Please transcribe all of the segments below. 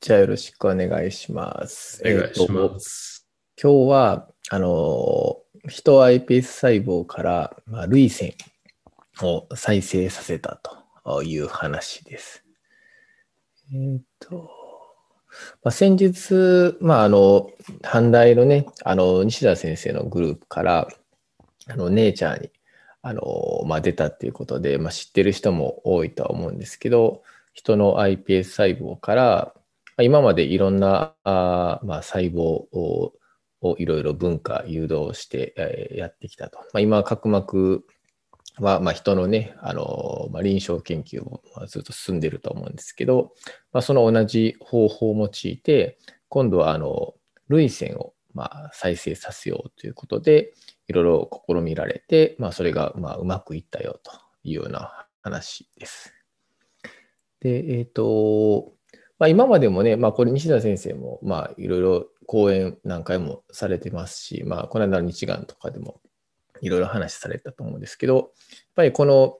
じゃあよろしくお願いします。お願いしえーとます。今日は、あのー、人は iPS 細胞から、まあ、涙腺を再生させたという話です。えっ、と、まあ、先日、まあ、あの、阪大のね、あの、西田先生のグループから、あの、ネイチャーに、あの、まあ、出たっていうことで、まあ、知ってる人も多いとは思うんですけど、人の iPS 細胞から、まあ今までいろんなあ、まあ、細胞をいろいろ分化、誘導して、えやってきたと。まあ、今、角膜は、まあ、人のね、あのまあ、臨床研究もずっと進んでいると思うんですけど、まあ、その同じ方法を用いて、今度はあの涙腺をまあ再生させようということで、いろいろ試みられて、まあ、それがまあうまくいったよというような話です。で、えっ、と、まあ、今までもね、まあ、これ西田先生も、まあ、いろいろ講演何回もされてますし、まあ、この間の日眼とかでもいろいろ話されたと思うんですけど、やっぱりこの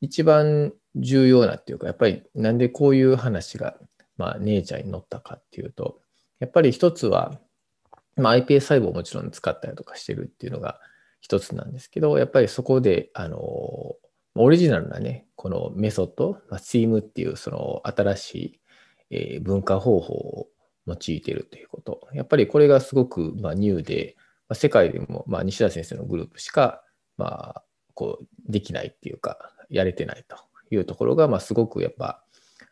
一番重要なっていうか、やっぱりなんでこういう話が、まあ、ネイチャーに載ったかっていうと、やっぱり一つは、まあ、iPS 細胞をもちろん使ったりとかしてるっていうのが一つなんですけど、やっぱりそこで、あの、オリジナルなね、このメソッド、まあ、SEAM っていうその新しい、えー文化方法を用いているということ。やっぱりこれがすごく、まあ、ニューで、まあ、世界でも、まあ、西田先生のグループしか、まあ、こう、できないっていうか、やれてないというところが、まあ、すごくやっぱ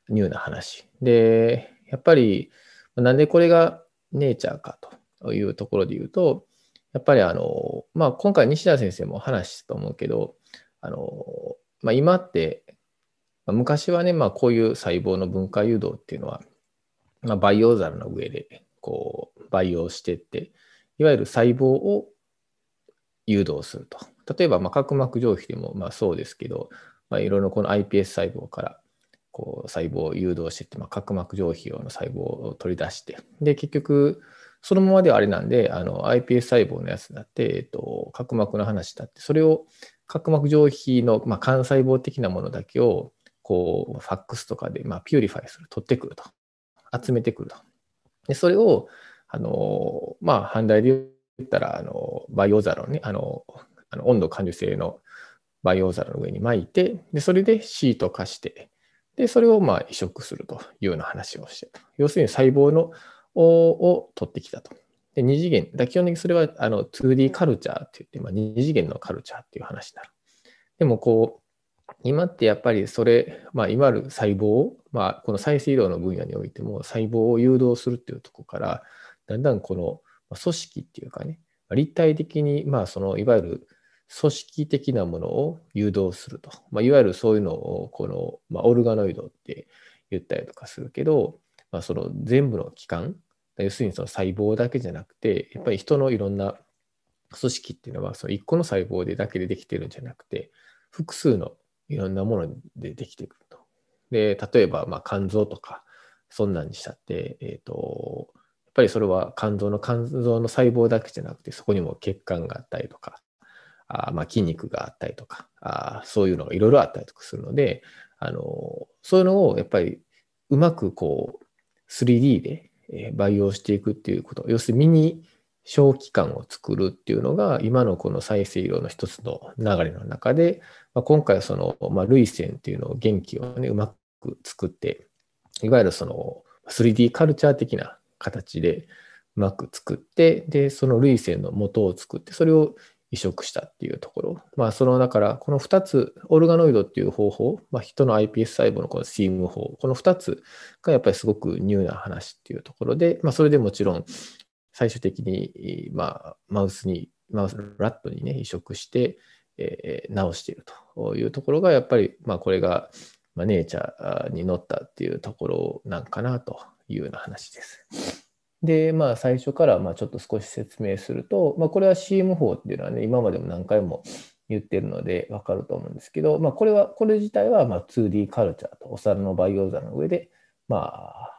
ニューな話。で、やっぱり、なんでこれがネイチャーかというところで言うと、やっぱりあの、まあ、今回西田先生も話したと思うけど、あの、まあ、今って、昔はね、まあ、こういう細胞の分化誘導っていうのは、まあ、培養皿の上でこう培養してって、いわゆる細胞を誘導すると。例えば、まあ、角膜上皮でもまあそうですけど、まあ、いろいろこの iPS 細胞からこう細胞を誘導してって、まあ、角膜上皮用の細胞を取り出して、で、結局、そのままではあれなんで、あの iPS 細胞のやつだって、えっと、角膜の話だって、それを角膜上皮の、まあ、幹細胞的なものだけを、こう、ファックスとかで、まあ、 purify する、取ってくると。集めてくると。で、それを、あの、まあ、反対で言ったら、あの、培養皿をね、あの、あの温度感受性の培養皿の上に巻いて、で、それでシート化して、で、それをまあ移植するというような話をして。要するに細胞のをを取ってきたと。で、二次元、だ基本的にそれはあの 2D カルチャーって言って、まあ、二次元のカルチャーっていう話になる。でもこう、今ってやっぱりそれ、まあ、いわゆる細胞を、まあ、この再生医療の分野においても細胞を誘導するっていうところから、だんだんこの組織っていうかね、立体的に、まあ、そのいわゆる組織的なものを誘導すると。まあ、いわゆるそういうのを、この、まあ、オルガノイドって言ったりとかするけど、まあ、その全部の器官、要するにその細胞だけじゃなくて、やっぱり人のいろんな組織っていうのは、その1個の細胞でだけでできてるんじゃなくて、複数のいろんなものでできてくると。で、例えば、ま、肝臓とか、そんなんにしたって、えっ、と、やっぱりそれは肝臓の肝臓の細胞だけじゃなくて、そこにも血管があったりとか、あま筋肉があったりとかあ、そういうのがいろいろあったりとかするので、あのそういうのをやっぱりうまくこう 3D で培養していくっていうこと、要するにミニ小器官を作るっていうのが今のこの再生医療の一つの流れの中で、まあ、今回はその、まあ、涙腺っていうのを元気をね、うまく作って、いわゆるその 3D カルチャー的な形でうまく作って、で、その涙腺の元を作って、それを移植したっていうところ。まあ、その、だから、この2つ、オルガノイドっていう方法、まあ、人の iPS 細胞のこの SEAM 法、この2つがやっぱりすごくニューな話っていうところで、まあ、それでもちろん、最終的に、まあ、マウスに、マウス、ラットにね、移植して、えー治しているというところが、やっぱり、まあ、これが、まあ、ネイチャーに載ったっていうところなんかなというような話です。で、まあ、最初からまあちょっと少し説明すると、まあ、これは CM 法っていうのはね、今までも何回も言ってるので分かると思うんですけど、まあ、これは、これ自体はまあ 2D カルチャーとお皿の培養皿の上で、まあ、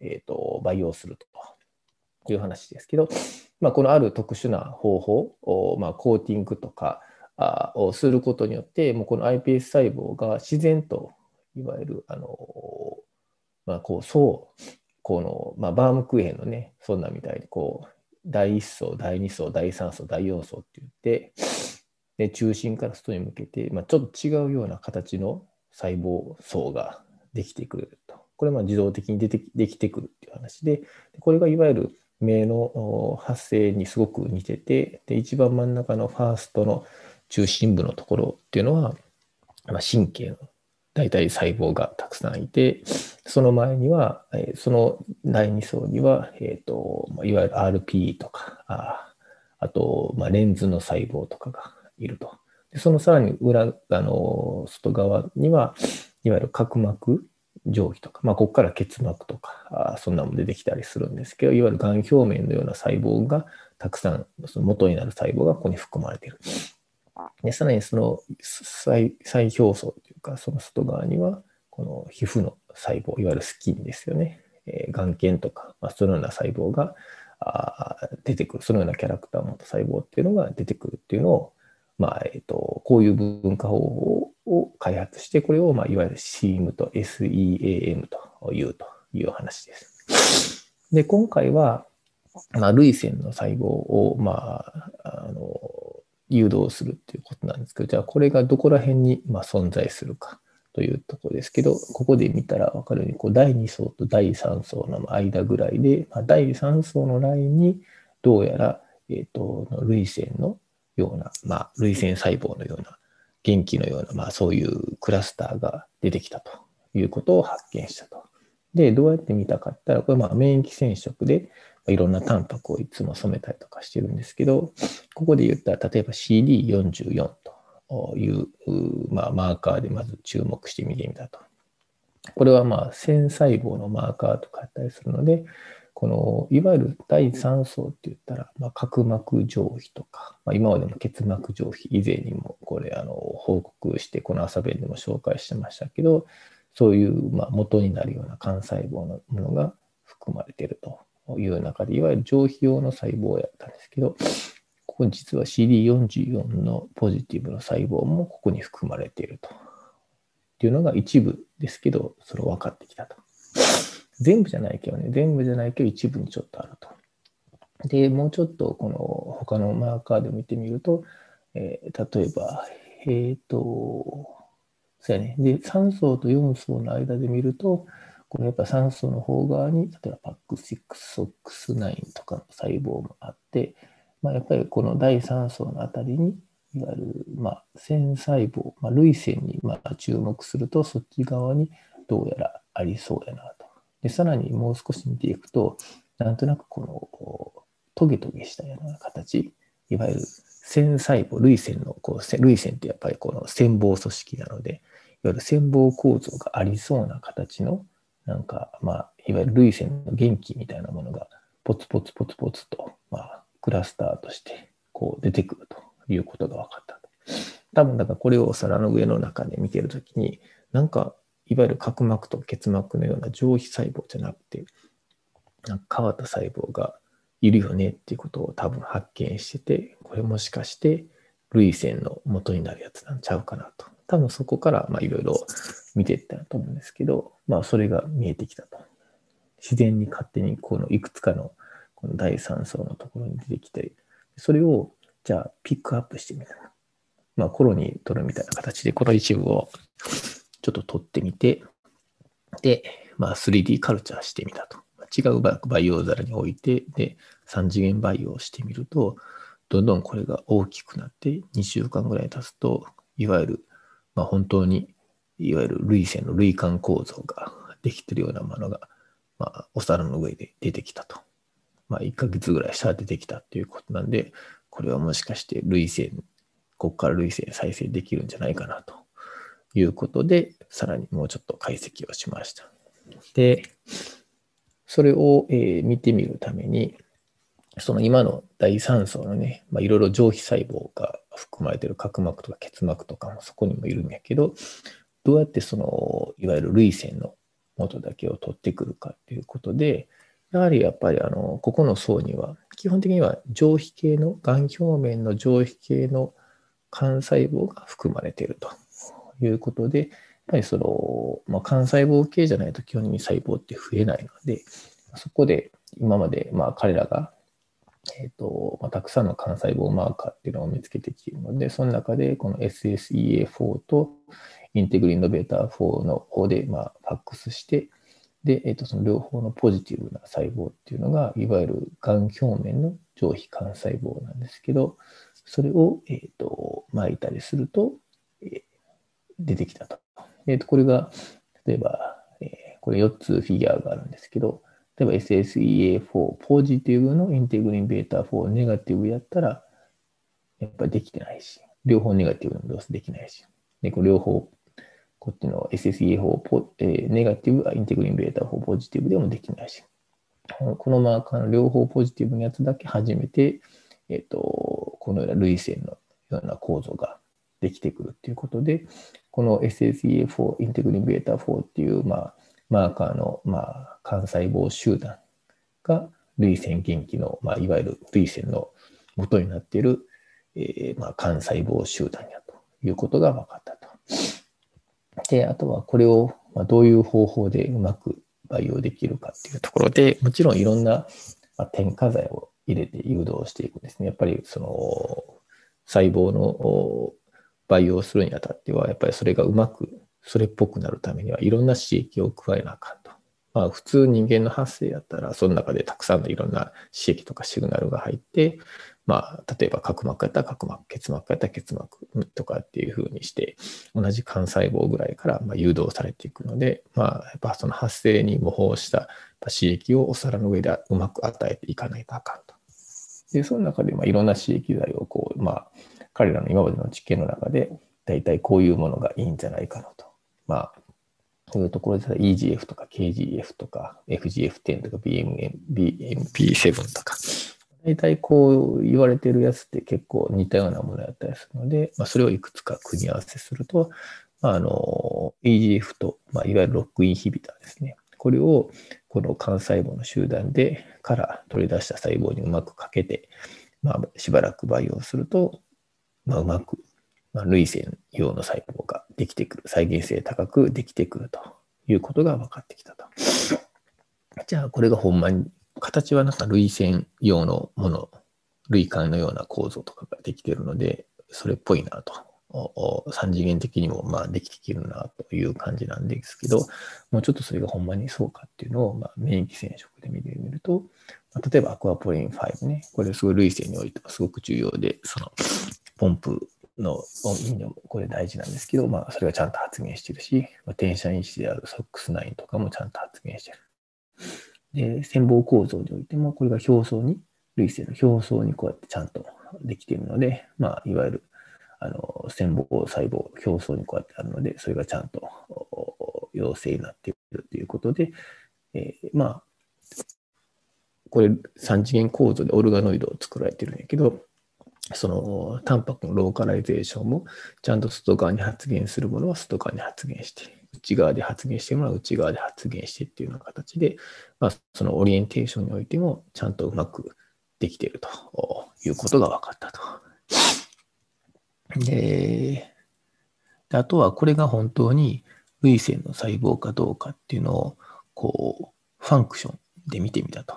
えっ、と、培養するという話ですけど、まあ、このある特殊な方法を、まあ、コーティングとかをすることによって、もうこの iPS 細胞が自然と、いわゆる、あの、まあ、こう、層、この、まあ、バームクーヘンのね、そんなみたいに、こう、第1層、第2層、第3層、第4層って言って、で中心から外に向けて、まあ、ちょっと違うような形の細胞層ができてくると。これは自動的に出てできてくるっていう話で、これがいわゆる目の発生にすごく似てて、で一番真ん中のファーストの中心部のところっていうのは、まあ、神経の大体細胞がたくさんいて、その前には、その第2層には、えーといわゆる RP とか、ああと、まあ、レンズの細胞とかがいると。でそのさらに裏、あの、外側には、いわゆる角膜上皮とか、まあ、ここから結膜とか、あそんなのも出てきたりするんですけど、いわゆるがん表面のような細胞がたくさん、その元になる細胞がここに含まれている。で、さらにその再再表層というか、その外側には、この皮膚の細胞、いわゆるスキンですよね。えー、眼瞼とか、まあ、そのような細胞があ出てくる、そのようなキャラクターを持った細胞っていうのが出てくるっていうのを、まあ、えっ、と、こういう分化方法を開発して、これを、まあ、いわゆる SEAM と SEAM というという話です。で、今回は、まあ、類線の細胞を、まあ、あの、誘導するっていうことなんですけど、じゃあこれがどこら辺に、まあ、存在するかというところですけど、ここで見たらわかるように、こう第2層と第3層の間ぐらいで、まあ、第3層のラインにどうやら、えっ、ー、と、類線のような、まあ、類線細胞のような、元気のような、まあ、そういうクラスターが出てきたということを発見したと。で、どうやって見たかったら、これま免疫染色でいろんなタンパクをいつも染めたりとかしてるんですけど、ここで言ったら、例えば CD44 という、まあ、マーカーでまず注目して見てみたと。これはまあ線細胞のマーカーとかあったりするので、このいわゆる第3層って言ったら、まあ、角膜上皮とか、まあ、今までも結膜上皮、以前にもこれあの報告して、この朝弁でも紹介してましたけど、そういうまあ元になるような幹細胞のものが含まれているという中で、いわゆる上皮用の細胞やったんですけど、ここ実は CD44 のポジティブの細胞もここに含まれていると。っていうのが一部ですけど、それ分かってきたと。全部じゃないけどね、全部じゃないけど一部にちょっとあると。で、もうちょっとこの他のマーカーで見てみると、えー、例えば、えっ、ー、と、そうやね。で、3層と4層の間で見ると、このやっぱ3層の方側に、例えばパック6、ソックス9とかの細胞もあって、まあ、やっぱりこの第3層のあたりに、いわゆる、まあ、線細胞、まあ、類線にまあ注目すると、そっち側にどうやらありそうやなと。で、さらにもう少し見ていくと、なんとなくこのトゲトゲしたような形、いわゆる線細胞、類線の、こう類線ってやっぱりこの線胞組織なので、いわゆる線胞構造がありそうな形の、なんか、まあ、いわゆる類線の元気みたいなものが、ポツポツポツポツと、まあ、クラスターとしてこう出てくるということが分かったと。多分、だからこれを皿の上の中で見てるときに、なんかいわゆる角膜と結膜のような上皮細胞じゃなくて、なんか変わった細胞がいるよねっていうことを多分発見してて、これもしかして類線の元になるやつなんちゃうかなと。多分そこからいろいろ見ていったと思うんですけど、まあそれが見えてきたと。自然に勝手にこのいくつかのこの第3層のところに出てきて、それをじゃあピックアップしてみた。まあコロニー取るみたいな形でこの一部をちょっと撮ってみて、で、まあ、3D カルチャーしてみたと。違う培養皿に置いて、で、3次元培養してみると、どんどんこれが大きくなって、2週間ぐらい経つと、いわゆる、まあ、本当に、いわゆる類線の類間構造ができてるようなものが、まあ、お皿の上で出てきたと。まあ、1ヶ月ぐらいしたら出てきたということなんで、これはもしかして類線、ここから類線再生できるんじゃないかなということで、さらにもうちょっと解析をしました。で、それを、えー、見てみるために、その今の第3層のね、まあ、いろいろ上皮細胞が含まれている角膜とか結膜とかもそこにもいるんやけど、どうやってその、いわゆる涙腺の元だけを取ってくるかっていうことで、やはりやっぱりあの、ここの層には、基本的には上皮系の、がん表面の上皮系の幹細胞が含まれていると。いうことで、やっぱりその、まあ、幹細胞系じゃないと基本的に細胞って増えないので、そこで今までまあ彼らが、えーとまあ、たくさんの幹細胞マーカーっていうのを見つけてきているので、その中でこの SSEA4 とインテグリンドベータ4の方でまあファックスして、で、えー、とその両方のポジティブな細胞っていうのが、いわゆるがん表面の上皮幹細胞なんですけど、それを、えーと、巻いたりすると、出てきたと。えーと、これが、例えば、え、これ4つフィギュアがあるんですけど、例えば SSEA4、ポジティブのインテグリンベータ4、ネガティブやったら、やっぱりできてないし、両方ネガティブのどうせできないし、でこれ両方こっちの SSEA4 ポ、えー、ネガティブ、インテグリンベータ4ポジティブでもできないし、このマーカーの両方ポジティブのやつだけ初めて、えっ、ー、と、このような類線のような構造ができてくるっていうことで、この SSEA4、インテグリンベータ4っていう、まあ、マーカーの、まあ、幹細胞集団が類線元気の、まあ、いわゆる類線の元になっている、えーまあ、幹細胞集団やということが分かったと。で、あとはこれをまどういう方法でうまく培養できるかっていうところで、もちろんいろんなま添加剤を入れて誘導していくんですね。やっぱりその細胞の培養するにあたっては、やっぱりそれがうまくそれっぽくなるためにはいろんな刺激を加えなあかんと。まあ普通人間の発生やったら、その中でたくさんのいろんな刺激とかシグナルが入って、まあ、例えば角膜やったら角膜、結膜やったら結膜とかっていうふうにして、同じ幹細胞ぐらいからま誘導されていくので、まあ、やっぱその発生に模倣した刺激をお皿の上でうまく与えていかないとあかんと。で、その中でまあいろんな刺激剤をこう、まあ、彼らの今までの実験の中で、大体こういうものがいいんじゃないかなと。まあ、こういうところで EGF とか KGF とか FGF10 とか BMP7 とか、大体こう言われてるやつって結構似たようなものやったりするので、まあ、それをいくつか組み合わせすると、まあ、あの EGF と、まあ、いわゆるロックインヒビターですね。これをこの幹細胞の集団でから取り出した細胞にうまくかけて、まあ、しばらく培養すると、まあ、うまく、まあ、類線用の細胞ができてくる、再現性高くできてくるということが分かってきたと。じゃあ、これがほんまに形はなんか類線用のもの、類管のような構造とかができてるので、それっぽいなと。三次元的にもまあできてきるなという感じなんですけど、もうちょっとそれがほんまにそうかっていうのを、まあ、免疫染色で見てみると、例えばアクアポリン5ね、これすごい類線においてはすごく重要で、そのポンプの意味でもこれ大事なんですけど、まあ、それがちゃんと発現してるし、まあ、転写因子である SOX9 とかもちゃんと発現してる。で、潜望構造においても、これが表層に、類性の表層にこうやってちゃんとできているので、まあ、いわゆる、あの、腺房細胞、表層にこうやってあるので、それがちゃんと陽性になっているということで、えー、まあ、これ3次元構造でオルガノイドを作られてるんやけど、そのタンパクの localization もちゃんと外側に発現するものは外側に発現して、内側で発現してるものは内側で発現してっていうような形で、まあ、そのオリエンテーションにおいてもちゃんとうまくできているということが分かったと。で、あとはこれが本当に類線の細胞かどうかっていうのを、こう、ファンクションで見てみたと。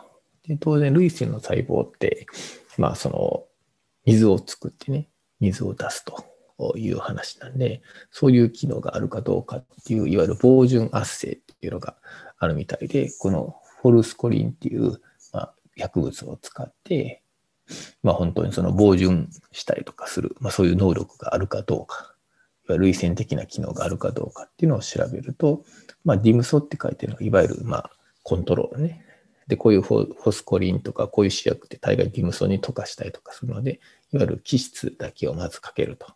で当然、類線の細胞って、まあ、その、水を作ってね、水を出すと。いう話なんで、そういう機能があるかどうかっていう、いわゆる防潤圧性っていうのがあるみたいで、このフォルスコリンっていう、まあ、薬物を使って、まあ、本当にその防潤したりとかする、まあ、そういう能力があるかどうか、いわゆる類線的な機能があるかどうかっていうのを調べると、まあ、ディムソって書いてるのが、いわゆるまあコントロールね。で、こういうフォスコリンとか、こういう試薬って大概ディムソに溶かしたりとかするので、いわゆる基質だけをまずかけると。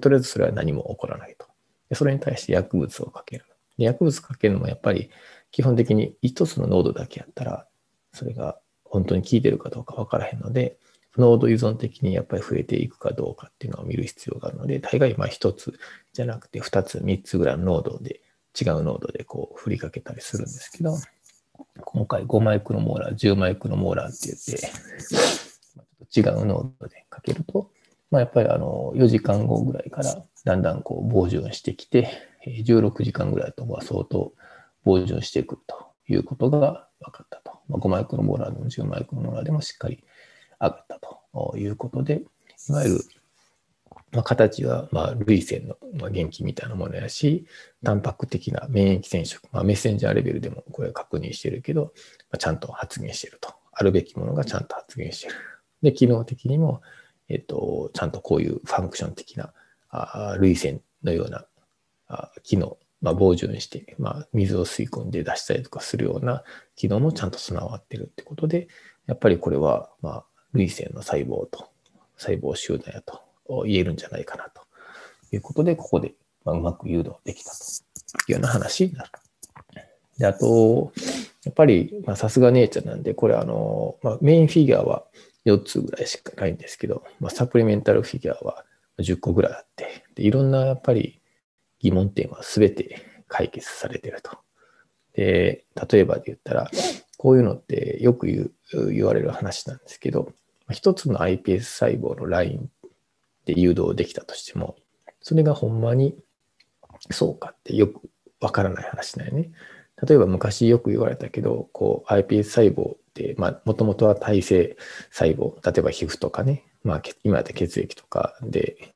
とりあえずそれは何も起こらないと。でそれに対して薬物をかける。で薬物かけるのもやっぱり基本的に一つの濃度だけやったら、それが本当に効いてるかどうか分からへんので、濃度依存的にやっぱり増えていくかどうかっていうのを見る必要があるので、大概まあ一つじゃなくて二つ、三つぐらいの濃度で、違う濃度でこう振りかけたりするんですけど、今回5マイクロモーラー、10マイクロモーラーって言って、ちょっと違う濃度でかけると、まあ、やっぱりあの4時間後ぐらいからだんだんこう防潤してきて、16時間ぐらいとは相当防潤してくるということが分かったと。まあ、5マイクロモーラーでも10マイクロモーラーでもしっかり上がったということで、いわゆる、まあ、形はまあ類線の元気みたいなものやし、タンパク的な免疫染色、まあ、メッセンジャーレベルでもこれ確認してるけど、まあ、ちゃんと発現してると。あるべきものがちゃんと発現してる。で、機能的にも、えっと、ちゃんとこういうファンクション的なあ類線のようなあ機能、まあ、防除にして、まあ、水を吸い込んで出したりとかするような機能もちゃんと備わってるってことで、やっぱりこれは、まあ、類線の細胞と細胞集団やと言えるんじゃないかなということで、ここで、うまく誘導できたというような話になる。で、あと、やっぱり、さすが姉ちゃんなんで、これあの、まあ、メインフィギュアは4つぐらいしかないんですけど、まあ、サプリメンタルフィギュアは10個ぐらいあって、でいろんなやっぱり疑問点は全て解決されてると。で、例えばで言ったら、こういうのってよく言う言われる話なんですけど、一つの iPS 細胞のラインで誘導できたとしても、それがほんまにそうかってよくわからない話だよね。例えば昔よく言われたけど、こう iPS 細胞って、まあ、もともとは体性細胞、例えば皮膚とかね、まあ、今だって血液とかで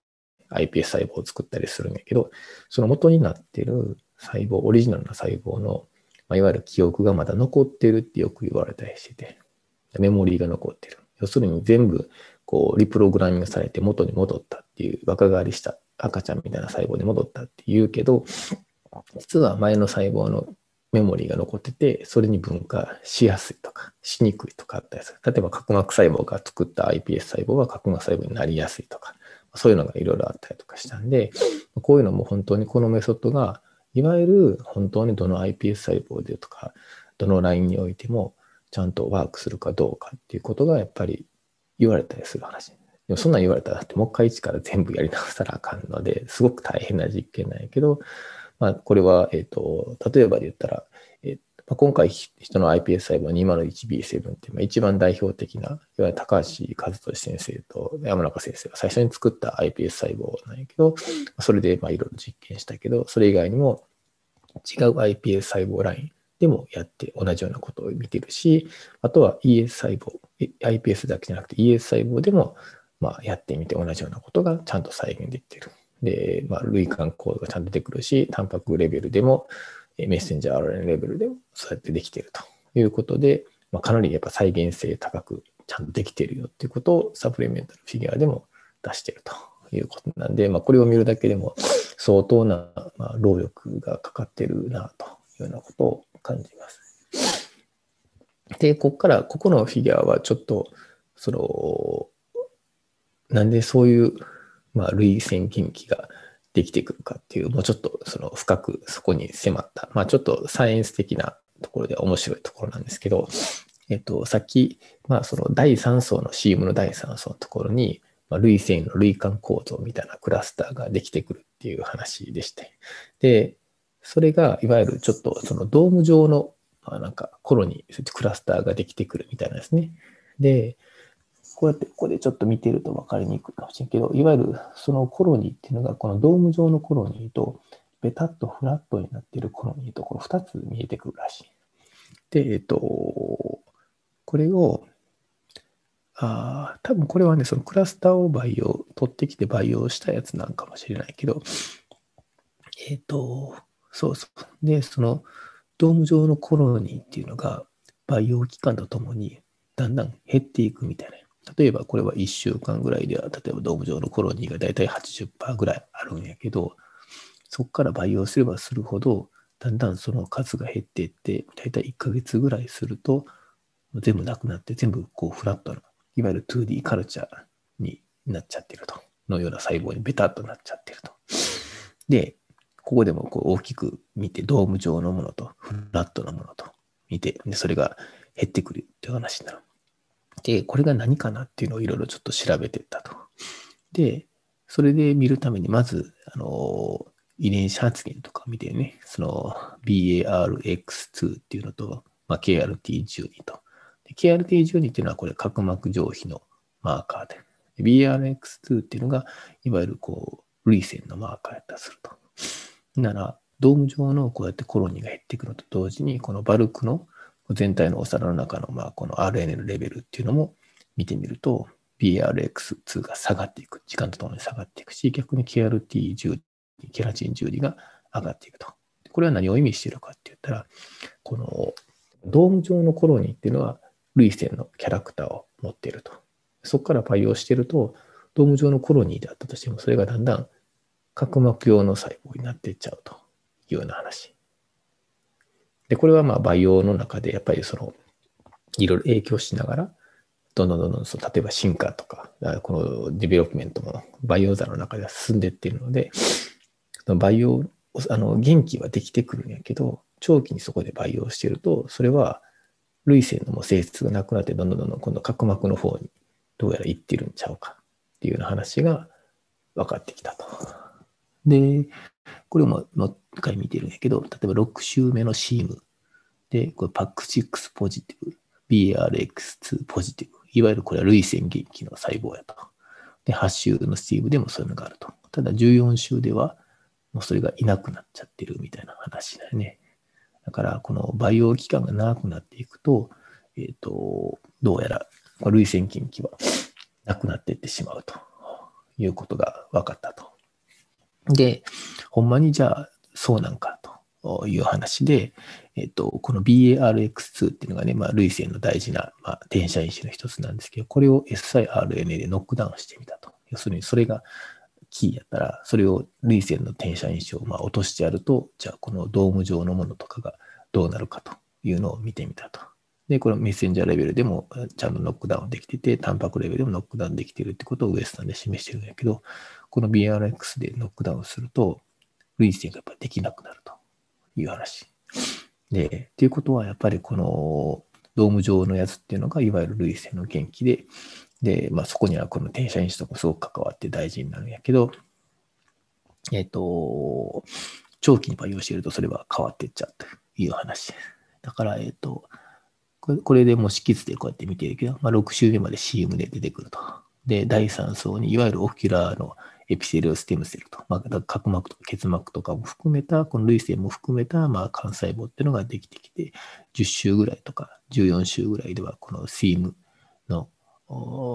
iPS 細胞を作ったりするんやけど、その元になっている細胞、オリジナルな細胞の、まあ、いわゆる記憶がまだ残ってるってよく言われたりしてて、メモリーが残ってる。要するに全部、こう、リプログラミングされて元に戻ったっていう、若返りした赤ちゃんみたいな細胞に戻ったって言うけど、実は前の細胞のメモリーが残ってて、それに分化しやすいとか、しにくいとかあったりする。例えば、角膜細胞が作った iPS 細胞は角膜細胞になりやすいとか、そういうのがいろいろあったりとかしたんで、こういうのも本当にこのメソッドが、いわゆる本当にどの iPS 細胞でとか、どのラインにおいてもちゃんとワークするかどうかっていうことがやっぱり言われたりする話。でもそんなん言われたらもう一回一から全部やり直したらあかんので、すごく大変な実験なんやけど、まあ、これは、えっ、と、例えばで言ったら、えーまあ、今回人の iPS 細胞 201B7 っていう、一番代表的な、いわゆる高橋和俊先生と山中先生が最初に作った iPS 細胞なんやけど、それでまあいろいろ実験したけど、それ以外にも違う iPS 細胞ラインでもやって同じようなことを見てるし、あとは ES 細胞、iPS だけじゃなくて ES 細胞でもまあやってみて同じようなことがちゃんと再現できてる。で、まあ、類間コードがちゃんと出てくるし、タンパクレベルでも、メッセンジャー RNA レベルでもそうやってできてるということで、まあ、かなりやっぱ再現性高くちゃんとできてるよっていうことをサプリメンタルフィギュアでも出しているということなんで、まあ、これを見るだけでも相当な、労力がかかってるなというようなことを感じます。で、ここから、ここのフィギュアはちょっと、その、なんでそういう、まあ、類線近畿ができてくるかっていう、もうちょっとその深くそこに迫った、まあちょっとサイエンス的なところで面白いところなんですけど、えっと、さっき、まあその第3層の CM の第3層のところに、まあ、類線の類間構造みたいなクラスターができてくるっていう話でして、で、それがいわゆるちょっとそのドーム状の、まあ、なんかコロニー、クラスターができてくるみたいなんですね。で、こうやってここでちょっと見てると分かりにくいかもしれんけど、いわゆるそのコロニーっていうのが、このドーム状のコロニーと、ベタッとフラットになっているコロニーと、この2つ見えてくるらしい。で、えっと、これを、あ多分これはね、そのクラスターを培養、取ってきて培養したやつなんかもしれないけど、えっ、と、そうそう。で、そのドーム状のコロニーっていうのが培養期間とともにだんだん減っていくみたいな。例えばこれは1週間ぐらいでは、例えばドーム上のコロニーがだいたい80%ぐらいあるんやけど、そこから培養すればするほど、だんだんその数が減っていって、だいたい1ヶ月ぐらいすると、全部なくなって、全部こうフラットな、いわゆる 2D カルチャーになっちゃってると。のような細胞にベタっとなっちゃってると。で、ここでもこう大きく見て、ドーム状のものとフラットなものと見て、でそれが減ってくるっていう話になる。で、これが何かなっていうのをいろいろちょっと調べてったと。で、それで見るために、まず、あの、遺伝子発現とか見てね、その BARX2 っていうのと、まあ、KRT12 と。KRT12 っていうのはこれ角膜上皮のマーカーで。BRX2 っていうのが、いわゆるこう、類線のマーカーやったりすると。なら、ドーム状のこうやってコロニーが減っていくのと同時に、このバルクの全体のお皿の中の、まあ、この RNA のレベルっていうのも見てみると、BRX2 が下がっていく。時間とともに下がっていくし、逆に KRT10、ケラチン10が上がっていくと。これは何を意味しているかって言ったら、このドーム状のコロニーっていうのは、涙腺のキャラクターを持っていると。そこから培養していると、ドーム状のコロニーであったとしても、それがだんだん角膜用の細胞になっていっちゃうというような話。で、これはまあ培養の中でやっぱりその、いろいろ影響しながら、どんどんどんどんその、例えば分化とか、この development も培養皿の中では進んでいっているので、その培養、あの、元気はできてくるんやけど、長期にそこで培養してると、それは類線のも性質がなくなって、どんどんどんどん今度角膜の方にどうやら行ってるんちゃうかっていうような話が分かってきたと。で、これももう一回見てるんやけど、例えば6週目の CM で、これ PAC6 ポジティブ、BRX2 ポジティブ、いわゆるこれは類線元気の細胞やと。で、8週のスティーブでもそういうのがあると。ただ14週では、もうそれがいなくなっちゃってるみたいな話だよね。だから、この培養期間が長くなっていくと、えっ、ー、と、どうやら、類線菌気はなくなっていってしまうということが分かったと。で、ほんまにじゃあ、そうなんかという話で、えっ、と、この BARX2 っていうのがね、まあ、類線の大事な、まあ、転写因子の一つなんですけど、これを siRNA でノックダウンしてみたと。要するに、それがキーやったら、それを涙腺の転写因子をまあ落としてやると、じゃあこのドーム状のものとかがどうなるかというのを見てみたと。で、これメッセンジャーレベルでもちゃんとノックダウンできてて、タンパクレベルでもノックダウンできてるってことをウエスタンで示してるんだけど、この BRX でノックダウンすると、涙腺がやっぱできなくなるという話。で、っていうことはやっぱりこのドーム状のやつっていうのが、いわゆる涙腺の原基で、で、まあ、そこにはこの転写因子とかすごく関わって大事になるんやけど、えっ、ー、と、長期に培養しているとそれは変わっていっちゃうという話。だから、えっ、ー、と、これでもう色図でこうやって見てるけど、まあ、6週目まで CM で出てくると。で、第3層にいわゆる ocular の epithelial stem cell と、まあ、角膜とか結膜とかも含めた、この涙腺も含めた、まあ、幹細胞っていうのができてきて、10週ぐらいとか14週ぐらいでは、この CM の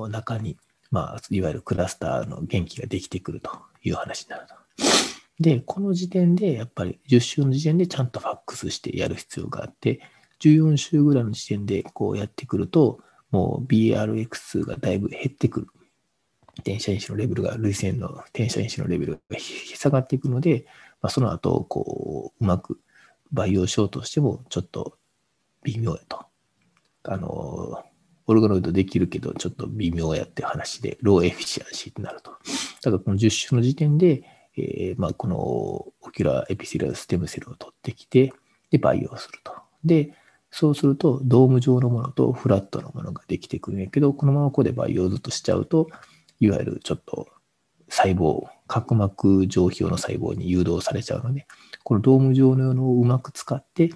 中に、まあ、いわゆるクラスターの元気ができてくるという話になると。で、この時点で、やっぱり10週の時点でちゃんとファックスしてやる必要があって、14週ぐらいの時点でこうやってくると、もう BRX がだいぶ減ってくる。転写因子のレベルが、類線の転写因子のレベルが下がっていくので、まあ、その後、こう、うまく培養しようとしても、ちょっと微妙やと。あの、オルガノイドできるけど、ちょっと微妙やって話で、 low efficiency ってなると。だからこの10週の時点で、えー、まあ、この ocular epithelial stem cell を取ってきて、で、培養すると。で、そうすると、ドーム状のものとフラットのものができてくるんやけど、このままここで培養ずっとしちゃうと、いわゆるちょっと細胞、角膜上皮用の細胞に誘導されちゃうので、このドーム状のものをうまく使って、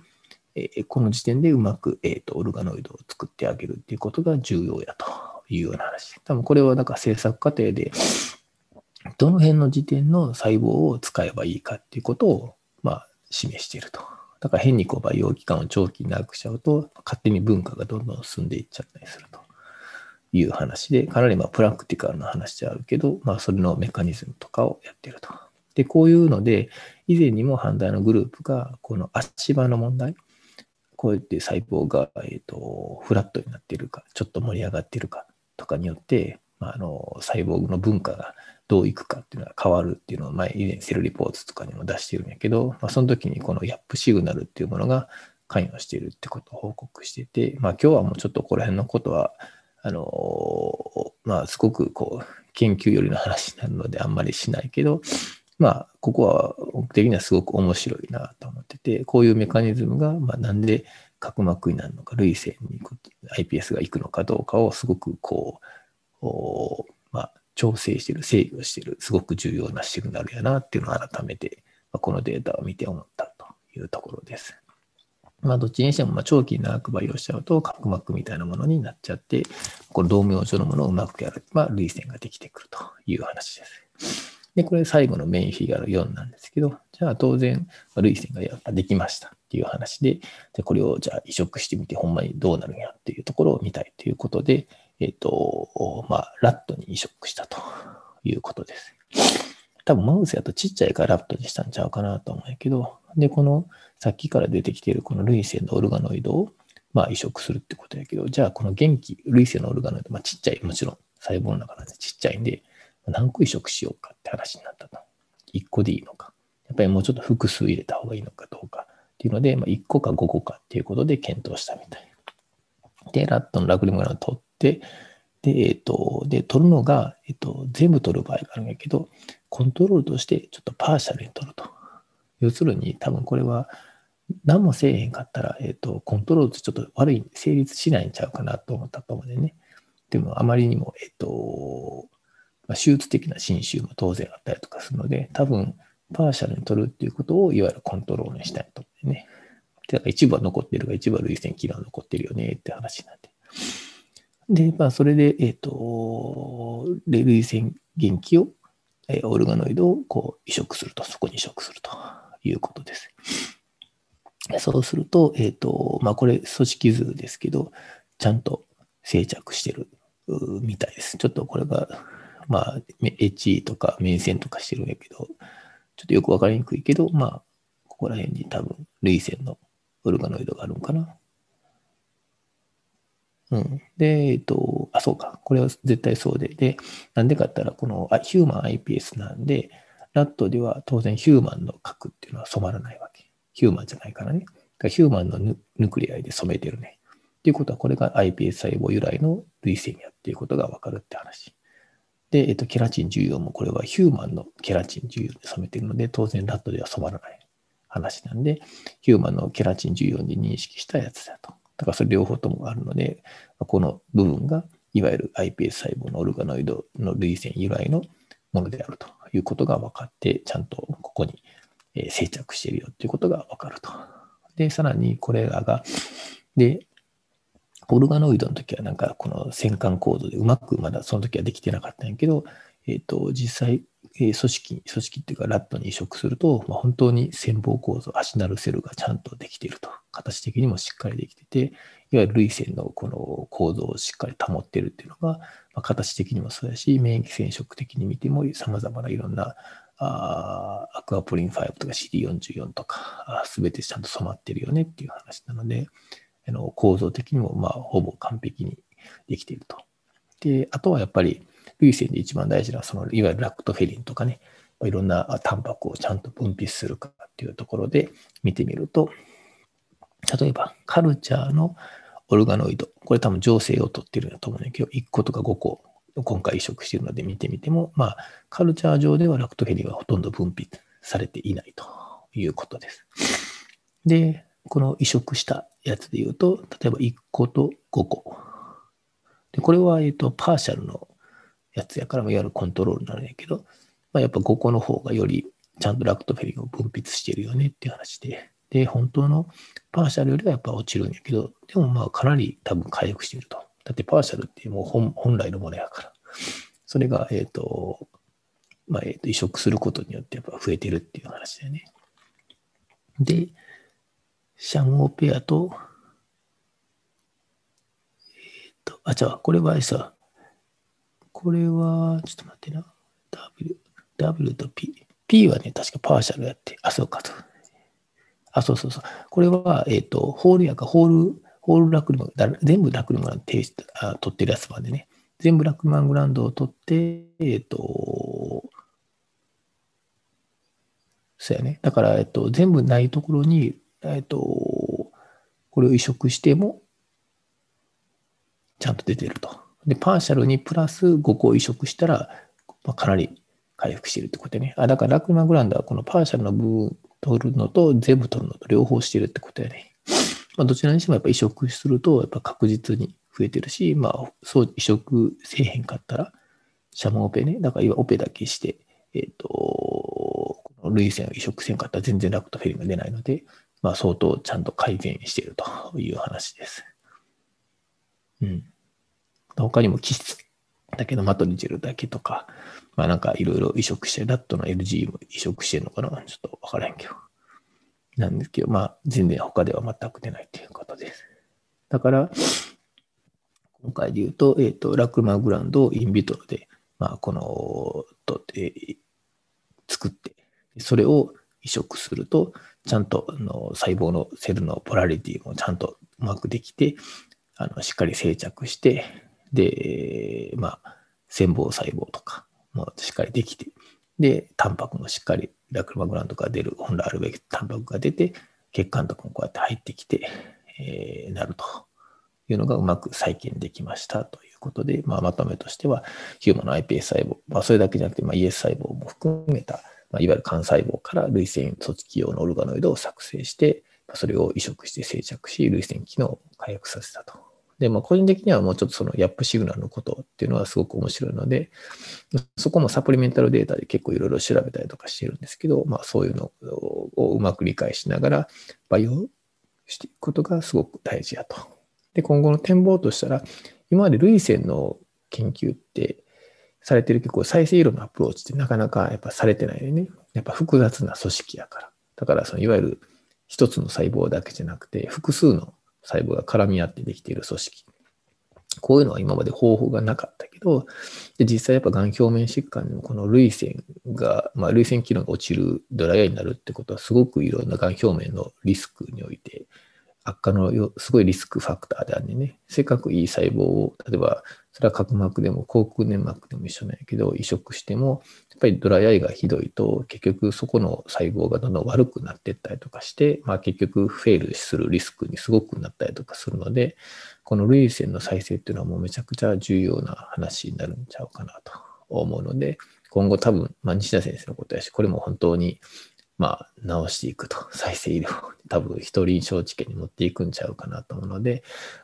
え、この時点でうまく、えーと、オルガノイドを作ってあげるっていうことが重要やというような話。多分これはなんか制作過程で、どの辺の時点の細胞を使えばいいかっていうことを、まあ、示していると。だから変にこう培養期間を長期に長くしちゃうと、勝手に文化がどんどん進んでいっちゃったりするという話で、かなりまプラクティカルな話であるけど、まあそれのメカニズムとかをやってると。で、こういうので、以前にも反対のグループが、この足場の問題、こうやって細胞が、えーと、フラットになっているか、ちょっと盛り上がっているかとかによって、まあ、あの細胞の文化がどういくかっていうのが変わるっていうのを前以前セルリポーツとかにも出してるんやけど、まあ、その時にこのヤップシグナルっていうものが関与しているってことを報告してて、まあ、今日はもうちょっとこの辺のことはあのまあすごくこう研究寄りの話になるのであんまりしないけど、まあ、ここは僕的にはすごく面白いなと思ってて、こういうメカニズムが、まあ、なんで角膜になるのか、類線に iPS が行くのかどうかをすごくこう、まあ、調整してる、制御してる、すごく重要なシグナルやなっていうのを改めて、まあ、このデータを見て思ったというところです。まあ、どっちにしても、まあ、長期に長く培養しちゃうと、角膜みたいなものになっちゃって、この動脈状のものをうまくやれば、類線ができてくるという話です。で、これ最後のメインフィギュアの4なんですけど、じゃあ当然、類線がやっぱできましたっていう話で、でこれをじゃあ移植してみて、ほんまにどうなるんやっていうところを見たいということで、えっ、ー、と、まあ、ラットに移植したということです。多分マウスやとちっちゃいからラットにしたんちゃうかなと思うけど、で、このさっきから出てきているこの類線のオルガノイドをまあ移植するってことやけど、じゃあこの元気、類線のオルガノイド、まあちっちゃい、もちろん細胞の中なんでちっちゃいんで、何個移植しようかって話になったと。1個でいいのか。やっぱりもうちょっと複数入れた方がいいのかどうかっていうので、まあ、1個か5個かっていうことで検討したみたい。で、ラットのラグリムグラムを取って、で、えっ、ー、と、で、取るのが、えっ、ー、と、全部取る場合があるんやけど、コントロールとしてちょっとパーシャルに取ると。要するに、多分これは、何もせえへんかったら、えっ、ー、と、コントロールとちょっと悪い、成立しないんちゃうかなと思ったと思うんでね。でも、あまりにも、えっ、と、まあ、手術的な侵襲も当然あったりとかするので、多分、パーシャルに取るっていうことを、いわゆるコントロールにしたいと思ってね。だから一部は残ってるが、一部は累線機能残ってるよねって話なって。で、まあ、それで、えっ、ー、と、累線元気を、え、オルガノイドをこう移植すると、そこに移植するということです。そうすると、えっ、ー、と、まあ、これ組織図ですけど、ちゃんと生着してるみたいです。ちょっとこれがまあ、エッジとか面線とかしてるんやけど、ちょっとよくわかりにくいけど、まあ、ここら辺に多分、類線のオルガノイドがあるんかな。うん。で、えっと、あ、そうか。これは絶対そうで。で、なんでかって言ったら、このあヒューマン iPS なんで、ラットでは当然ヒューマンの核っていうのは染まらないわけ。ヒューマンじゃないからね。ヒューマンのヌクレアイで染めてるね。っていうことは、これが iPS 細胞由来の類線やっていうことがわかるって話。で、えっと、ケラチン14もこれはヒューマンのケラチン14で染めてるので、当然ラットでは染まらない話なんで、ヒューマンのケラチン14で認識したやつだと。だからそれ両方ともあるので、この部分がいわゆる iPS 細胞のオルガノイドの類線由来のものであるということが分かって、ちゃんとここに生着しているよということが分かると。で、さらにこれらが、で、オルガノイドの時はなんかこの戦艦構造でうまくまだその時はできてなかったんやけど、えっ、ー、と、実際、え、組織、組織っていうかラットに移植すると、まあ、本当に潜望構造、アシナルセルがちゃんとできていると。形的にもしっかりできてて、いわゆる類線のこの構造をしっかり保ってるっていうのが、まあ、形的にもそうやし、免疫染色的に見ても様々ないろんなあアクアプリン5とか CD44 とか、すべてちゃんと染まってるよねっていう話なので、あの構造的にもまあほぼ完璧にできていると。で、あとはやっぱり、涙腺で一番大事な、そのいわゆるラクトフェリンとかね、いろんなタンパクをちゃんと分泌するかっていうところで見てみると、例えばカルチャーのオルガノイド、これ多分情勢を取ってるんだと思うんだけど、1個とか5個今回移植しているので見てみても、まあ、カルチャー上ではラクトフェリンはほとんど分泌されていないということです。で、この移植したやつで言うと、例えば1個と5個。で、これは、えっと、パーシャルのやつやから、いわゆるコントロールになるんやけど、まあ、やっぱ5個の方がよりちゃんとラクトフェリンを分泌しているよねっていう話で、で、本当のパーシャルよりはやっぱ落ちるんやけど、でもまあかなり多分回復していると。だってパーシャルってもう本本来のものやから。それが、えっ、ー、と、まあ、えっ、ー、と、移植することによってやっぱ増えてるっていう話だよね。で、シャムオペアと、えっ、ー、と、あ、じゃあ、これはさ、これは、ちょっと待ってな。W、W と P。P はね、確かパーシャルやって、あ、そうかと。あ、そうそうそう。これは、えっ、と、ホールやか、ホール、ホールラクリマン、全部ラクリマン提出あ取ってるやつまでね。全部ラクリマングランドを取って、えっ、と、そうやね。だから、えっ、と、全部ないところにえっ、と、これを移植しても、ちゃんと出てると。で、パーシャルにプラス5個移植したら、まあ、かなり回復してるってことね。あ、だからラクマグランドはこのパーシャルの部分取るのと全部取るのと両方してるってことやね。まあ、どちらにしてもやっぱ移植すると、やっぱ確実に増えてるし、まあ、そう移植せえへんかったら、シャムオペね。だから今オペだけして、えっ、ー、と、この類線を移植せんかったら全然ラクトフェリンが出ないので、まあ、相当ちゃんと改善しているという話です。うん。他にも基質、だけど、マトリジェルだけとか、まあなんかいろいろ移植して、ラットの LG も移植してるのかな？ちょっとわからへんけど。なんですけど、まあ全然他では全く出ないということです。だから、今回で言うと、えっ、ー、と、ラクマグランドをインビトロで、まあこの、と、えー、作って、それを移植すると、ちゃんとあの細胞のセルのポラリティもちゃんとうまくできて、あのしっかり生着して、で、まあ、繊胞細胞とかもしっかりできて、で、タンパクもしっかりラクロマグランドか出る、本来あるべきタンパクが出て、血管とかもこうやって入ってきて、えー、なるというのがうまく再建できましたということで、まあ、まとめとしては、ヒューマンの iPS 細胞、まあ、それだけじゃなくて、まあ、ES 細胞も含めた、まあ、いわゆる幹細胞から類線組織用のオルガノイドを作成して、それを移植して生着し、類線機能を回復させたと。で、まあ、個人的にはもうちょっとそのヤップシグナルのことっていうのはすごく面白いので、そこもサプリメンタルデータで結構いろいろ調べたりとかしてるんですけど、まあ、そういうのをうまく理解しながら培養していくことがすごく大事やと。で、今後の展望としたら、今まで類線の研究ってされてる結構再生医療のアプローチってなかなかやっぱされてないよね。やっぱ複雑な組織やから。だからそのいわゆる一つの細胞だけじゃなくて複数の細胞が絡み合ってできている組織。こういうのは今まで方法がなかったけど、で実際やっぱがん表面疾患のこの涙腺が、まあ、涙腺機能が落ちるドライアイになるってことはすごくいろんながん表面のリスクにおいて悪化のよすごいリスクファクターであるんでね、せっかくいい細胞を、例えばそれは角膜でも口腔粘膜でも一緒なんやけど、移植しても、っぱりドライアイがひどいと、結局そこの細胞がどんどん悪くなっていったりとかして、まあ結局フェールするリスクにすごくなったりとかするので、この涙腺の再生っていうのはもうめちゃくちゃ重要な話になるんちゃうかなと思うので、今後多分、まあ西田先生のことやし、これも本当にまあ、直していくと、再生医療、多分一人承知権に持っていくんちゃうかなと思うので、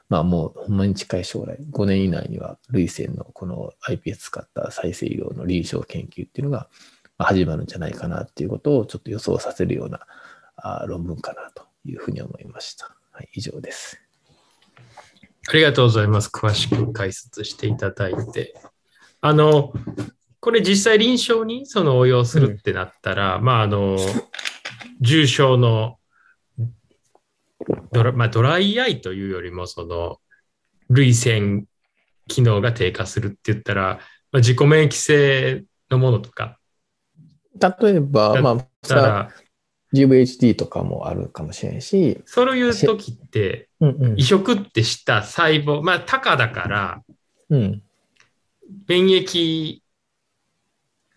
まあもうほんまに近い将来、5年以内には、類線のこの iPS 使った再生医療の臨床研究っていうのが始まるんじゃないかなっていうことをちょっと予想させるようなあ論文かなというふうに思いました。はい、以上です。ありがとうございます。詳しく解説していただいて。あの、これ実際臨床にその応用するってなったら、うん、まああの、重症のドラ,、まあ、ドライアイというよりも、その、涙腺機能が低下するって言ったら、まあ、自己免疫性のものとか。例えば、まあ、GVHD とかもあるかもしれないし。そういう時って、移植ってした細胞、まあ、タカだから、うん、免疫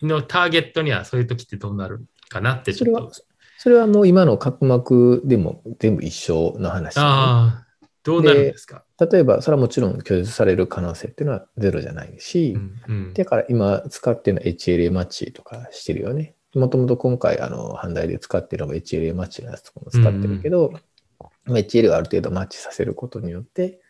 のターゲットにはそういう時ってどうなるかなってちょっと。それは、それはもう今の角膜でも全部一緒の話、ね、ああ、どうなるんですか？例えば、それはもちろん拒絶される可能性っていうのはゼロじゃないし、うんうん、だから今使ってるのは HLA マッチとかしてるよね。もともと今回、あの、阪大で使ってるのも HLA マッチのやつとかも使ってるけど、うん、HLA をある程度マッチさせることによって、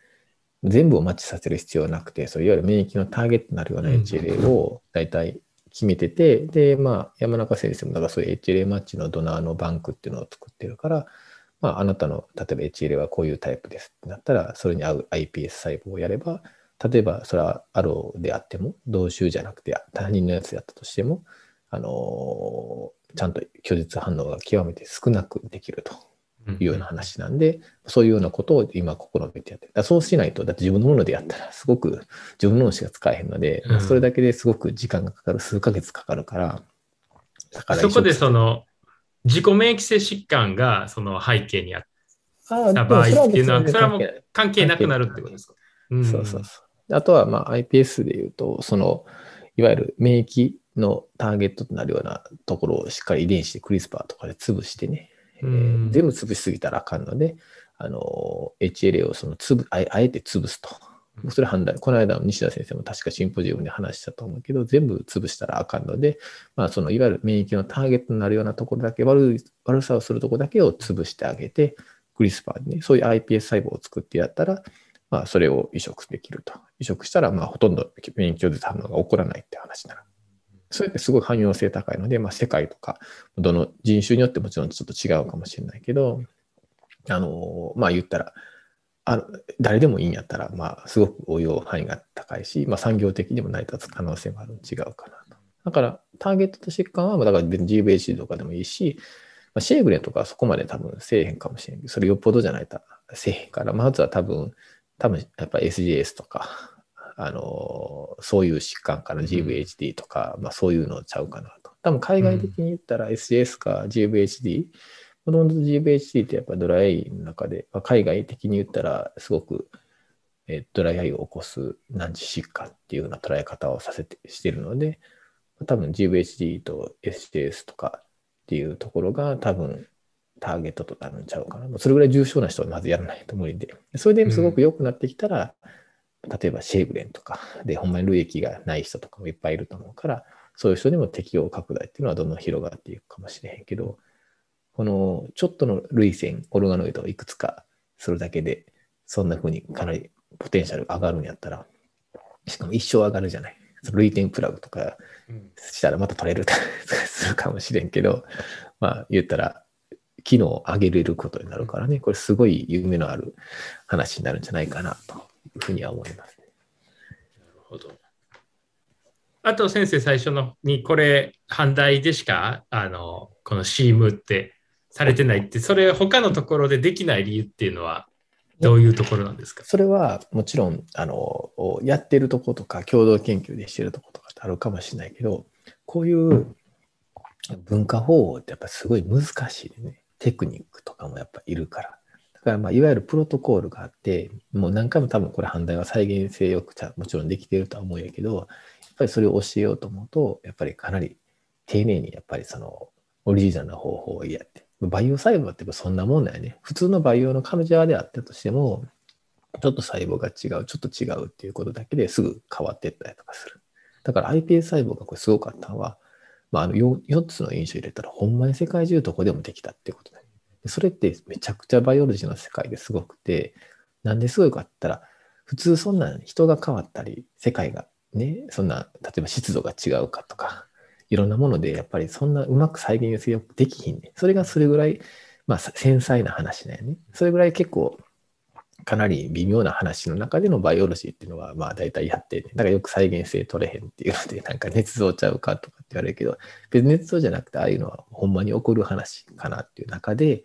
全部をマッチさせる必要はなくて、そういわゆる免疫のターゲットになるような HLA を大体決めてて、で、まあ、山中先生も、だからそういう HLA マッチのドナーのバンクっていうのを作ってるから、まあ、あなたの、例えば HLA はこういうタイプですってなったら、それに合う iPS 細胞をやれば、例えば、それはアローであっても、同種じゃなくて他人のやつやったとしても、あのー、ちゃんと拒絶反応が極めて少なくできると。いうような話なんで、うん、そういうようなことを今試みてやってる。そうしないと、だって自分のものでやったらすごく自分のものしか使えへんので、うん、それだけですごく時間がかかる、数ヶ月かかるから、からそこでその自己免疫性疾患がその背景にあった場合っていうのは、それはもう関係なくなるってことですか、うん、そうそうそう。あとはまあ iPS で言うと、その、いわゆる免疫のターゲットとなるようなところをしっかり遺伝子でクリスパーとかで潰してね、えー、全部潰しすぎたらあかんので、あの、HLA をそのつぶあえて潰すと。それ判断、この間西田先生も確かシンポジウムで話したと思うけど、全部潰したらあかんので、まあ、そのいわゆる免疫のターゲットになるようなところだけ、悪い悪さをするところだけを潰してあげて、クリスパーでね、そういう iPS 細胞を作ってやったら、まあ、それを移植できると。移植したら、まあ、ほとんど免疫拒絶反応が起こらないって話になる。それってすごい汎用性高いので、まあ、世界とか、どの人種によってもちろんちょっと違うかもしれないけど、あの、まあ言ったら、あ誰でもいいんやったら、まあ、すごく応用範囲が高いし、まあ、産業的にも成り立つ可能性もある違うかなと。だから、ターゲットと疾患は、だから GVHD とかでもいいし、まあ、シェーグレンとかはそこまで多分せえへんかもしれんけど、それよっぽどじゃないとせえへんから、まずは多分、多分やっぱ SGS とか、あの、そういう疾患から GVHD とか、うん、まあそういうのちゃうかなと。多分海外的に言ったら SGS か GVHD、もともと GVHD ってやっぱドライアイの中で、まあ、海外的に言ったらすごく、えー、ドライアイを起こす難治疾患っていうような捉え方をさせてしてるので、多分 GVHD と SJS とかっていうところが多分ターゲットとなるんちゃうかな。それぐらい重症な人はまずやらないと無理で。それですごく良くなってきたら、うん、例えばシェーブレンとかで、ほんまに累液がない人とかもいっぱいいると思うから、そういう人にも適用拡大っていうのはどんどん広がっていくかもしれへんけど、このちょっとの類線、オルガノイドをいくつかするだけで、そんな風にかなりポテンシャル上がるんやったら、しかも一生上がるじゃない。類点プラグとかしたらまた取れるするかもしれんけど、まあ言ったら、機能を上げれることになるからね、これすごい夢のある話になるんじゃないかなというふうには思います、ね。なるほど。あと先生最初のにこれ反対でしかあのこの CM ってされてないって、それ他のところでできない理由っていうのはどういうところなんですか？それはもちろんあのやってるとことか共同研究でしてるとことかってあるかもしれないけどこういう文化方法ってやっぱすごい難しいでねテクニックとかもやっぱいるからだからまあいわゆるプロトコールがあってもう何回も多分これ判断は再現性よくちゃもちろんできてるとは思うんやけどやっぱりそれを教えようと思うとやっぱりかなり丁寧にやっぱりそのオリジナルな方法をやって培養細胞ってそんなもんだよね。普通の培養のカルチャーであったとしても、ちょっと細胞が違う、ちょっと違うっていうことだけですぐ変わっていったりとかする。だから iPS 細胞がこれすごかったのは、まあ、あの 4, 4つの因子入れたらほんまに世界中どこでもできたってことだ、ね。それってめちゃくちゃバイオロジーの世界ですごくて、なんですごいかって言ったら、普通そんな人が変わったり、世界がね、そんな、例えば湿度が違うかとか、いろんなもので、やっぱりそんなうまく再現性よくできひんね。それがそれぐらい、まあ、繊細な話だよね。それぐらい結構、かなり微妙な話の中でのバイオロジーっていうのは、まあ大体やって、ね、だからよく再現性取れへんっていうので、なんか捏造ちゃうかとかって言われるけど、別に捏造じゃなくて、ああいうのはほんまに起こる話かなっていう中で、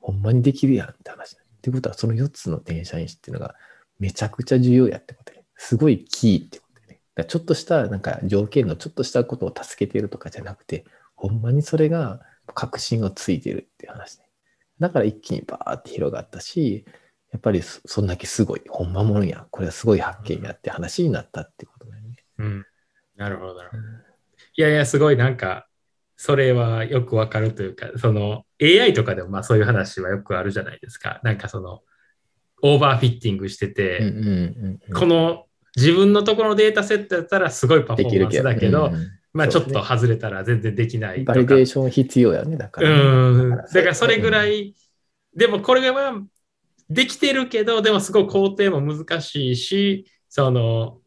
ほんまにできるやんって話。ってことは、その4つの転写因子っていうのがめちゃくちゃ重要やってことねすごいキーってことね。だちょっとしたなんか条件のちょっとしたことを助けてるとかじゃなくて、ほんまにそれが確信をついてるっていう話ね。だから一気にバーって広がったし、やっぱりそんだけすごい、ほんまもんや、これはすごい発見やって話になったってことだよね。うん。なるほど、なるほど。いやいや、すごいなんか、それはよくわかるというか、その AI とかでもまあそういう話はよくあるじゃないですか。なんかその、オーバーフィッティングしてて、この自分のところのデータセットやったらすごいパフォーマンスだけど、うん、まあちょっと外れたら全然できないバリデーション必要やね、だから、ね、うん。だからそれぐらい、でもこれはできてるけど、でもすごい工程も難しいし、その、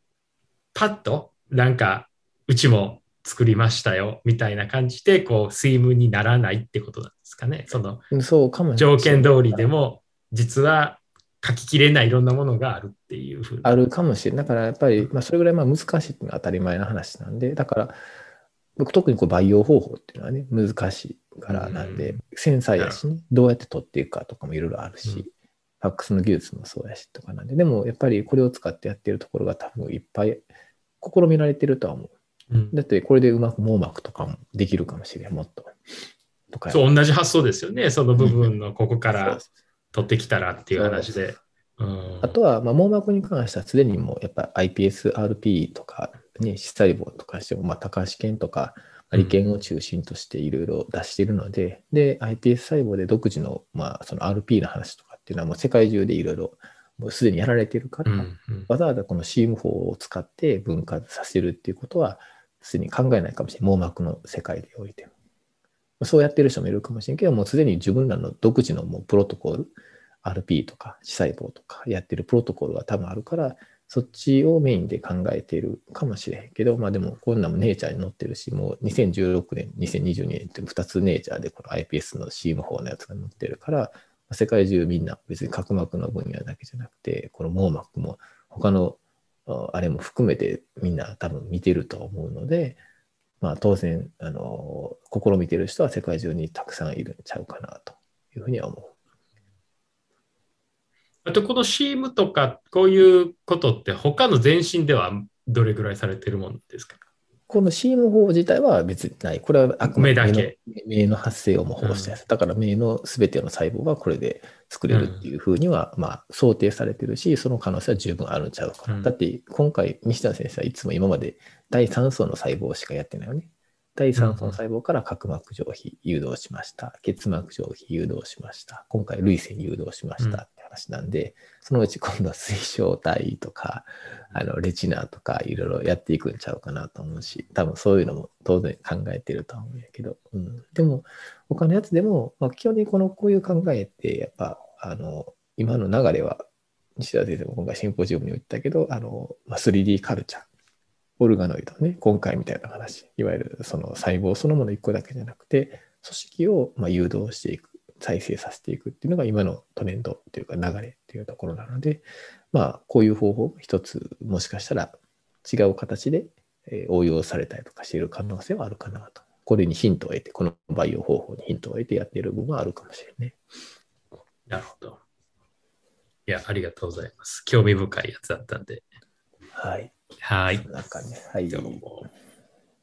パッと、なんか、うちも作りましたよ、みたいな感じで、こう、スイムにならないってことなんですかね。その、そうかも条件通りでも、実は書ききれないいろんなものがあるっていうふうあるかもしれない。だからやっぱり、まあ、それぐらいまあ難しいっていうのは当たり前の話なんで、だから、僕特にこう培養方法っていうのはね、難しいからなんで、うん、繊細やしね、どうやって取っていくかとかもいろいろあるし、うん、ファックスの技術もそうやしとかなんで、でもやっぱりこれを使ってやってるところが多分いっぱい試みられてるとは思う。うん、だってこれでうまく網膜とかもできるかもしれん、もっと。とかそう、同じ発想ですよね。その部分のここから取ってきたらっていう話で。あとは、まあ、網膜に関してはすでにもやっぱ iPSRP とか、ね、視細胞とかしても、まあ、高橋研とか、利権を中心としていろいろ出しているので、うん、で、iPS 細胞で独自の、まあ、その RP の話とかっていうのはもう世界中でいろいろもうすでにやられているから、うんうん、わざわざこの CM 法を使って分割させるっていうことは、すでに考えないかもしれない。網膜の世界でおいてそうやってる人もいるかもしれんけど、もうすでに自分らの独自のもうプロトコル、RP とか、視細胞とかやってるプロトコルが多分あるから、そっちをメインで考えているかもしれへんけど、まあでもこんなもネイチャーに載ってるし、もう2016年、2022年って2つネイチャーでこの iPS の CM 法のやつが載ってるから、世界中みんな別に角膜の分野だけじゃなくて、この網膜も他のあれも含めてみんな多分見てると思うので、まあ当然、あの、試みてる人は世界中にたくさんいるんちゃうかなというふうには思う。あと、この CM とか、こういうことって他の全身ではどれぐらいされてるもんですか？この CM 法自体は別にない。これはあくまで目だけ目の発生を模倣したやつ。だから目のすべての細胞がこれで作れるっていうふうには、まあ想定されてるし、その可能性は十分あるんちゃうかな。うんだって今回西田先生はいつも今まで第3層の細胞しかやってないよね。第3層の細胞から角膜上皮誘導しました。結膜上皮誘導しました。今回涙腺誘導しました話なんで、そのうち今度は水晶体とか、あのレチナとかいろいろやっていくんちゃうかなと思うし、多分そういうのも当然考えてるとは思うんやけど、うん、でも他のやつでも、まあ、基本的にこのこういう考えってやっぱあの今の流れは西田先生も今回シンポジウムにも言ったけど、あのまあ、3D カルチャー、オルガノイドね、今回みたいな話、いわゆるその細胞そのもの1個だけじゃなくて、組織をま誘導していく、再生させていくっていうのが今のトレンドというか流れっていうところなので、まあ、こういう方法、一つ、もしかしたら違う形で、えー応用されたりとかしている可能性はあるかなと。これにヒントを得て、この培養方法にヒントを得てやっている部分はあるかもしれないね。なるほど。いや、ありがとうございます。興味深いやつだったんで。はい。はい。なんかね、はい。どうも。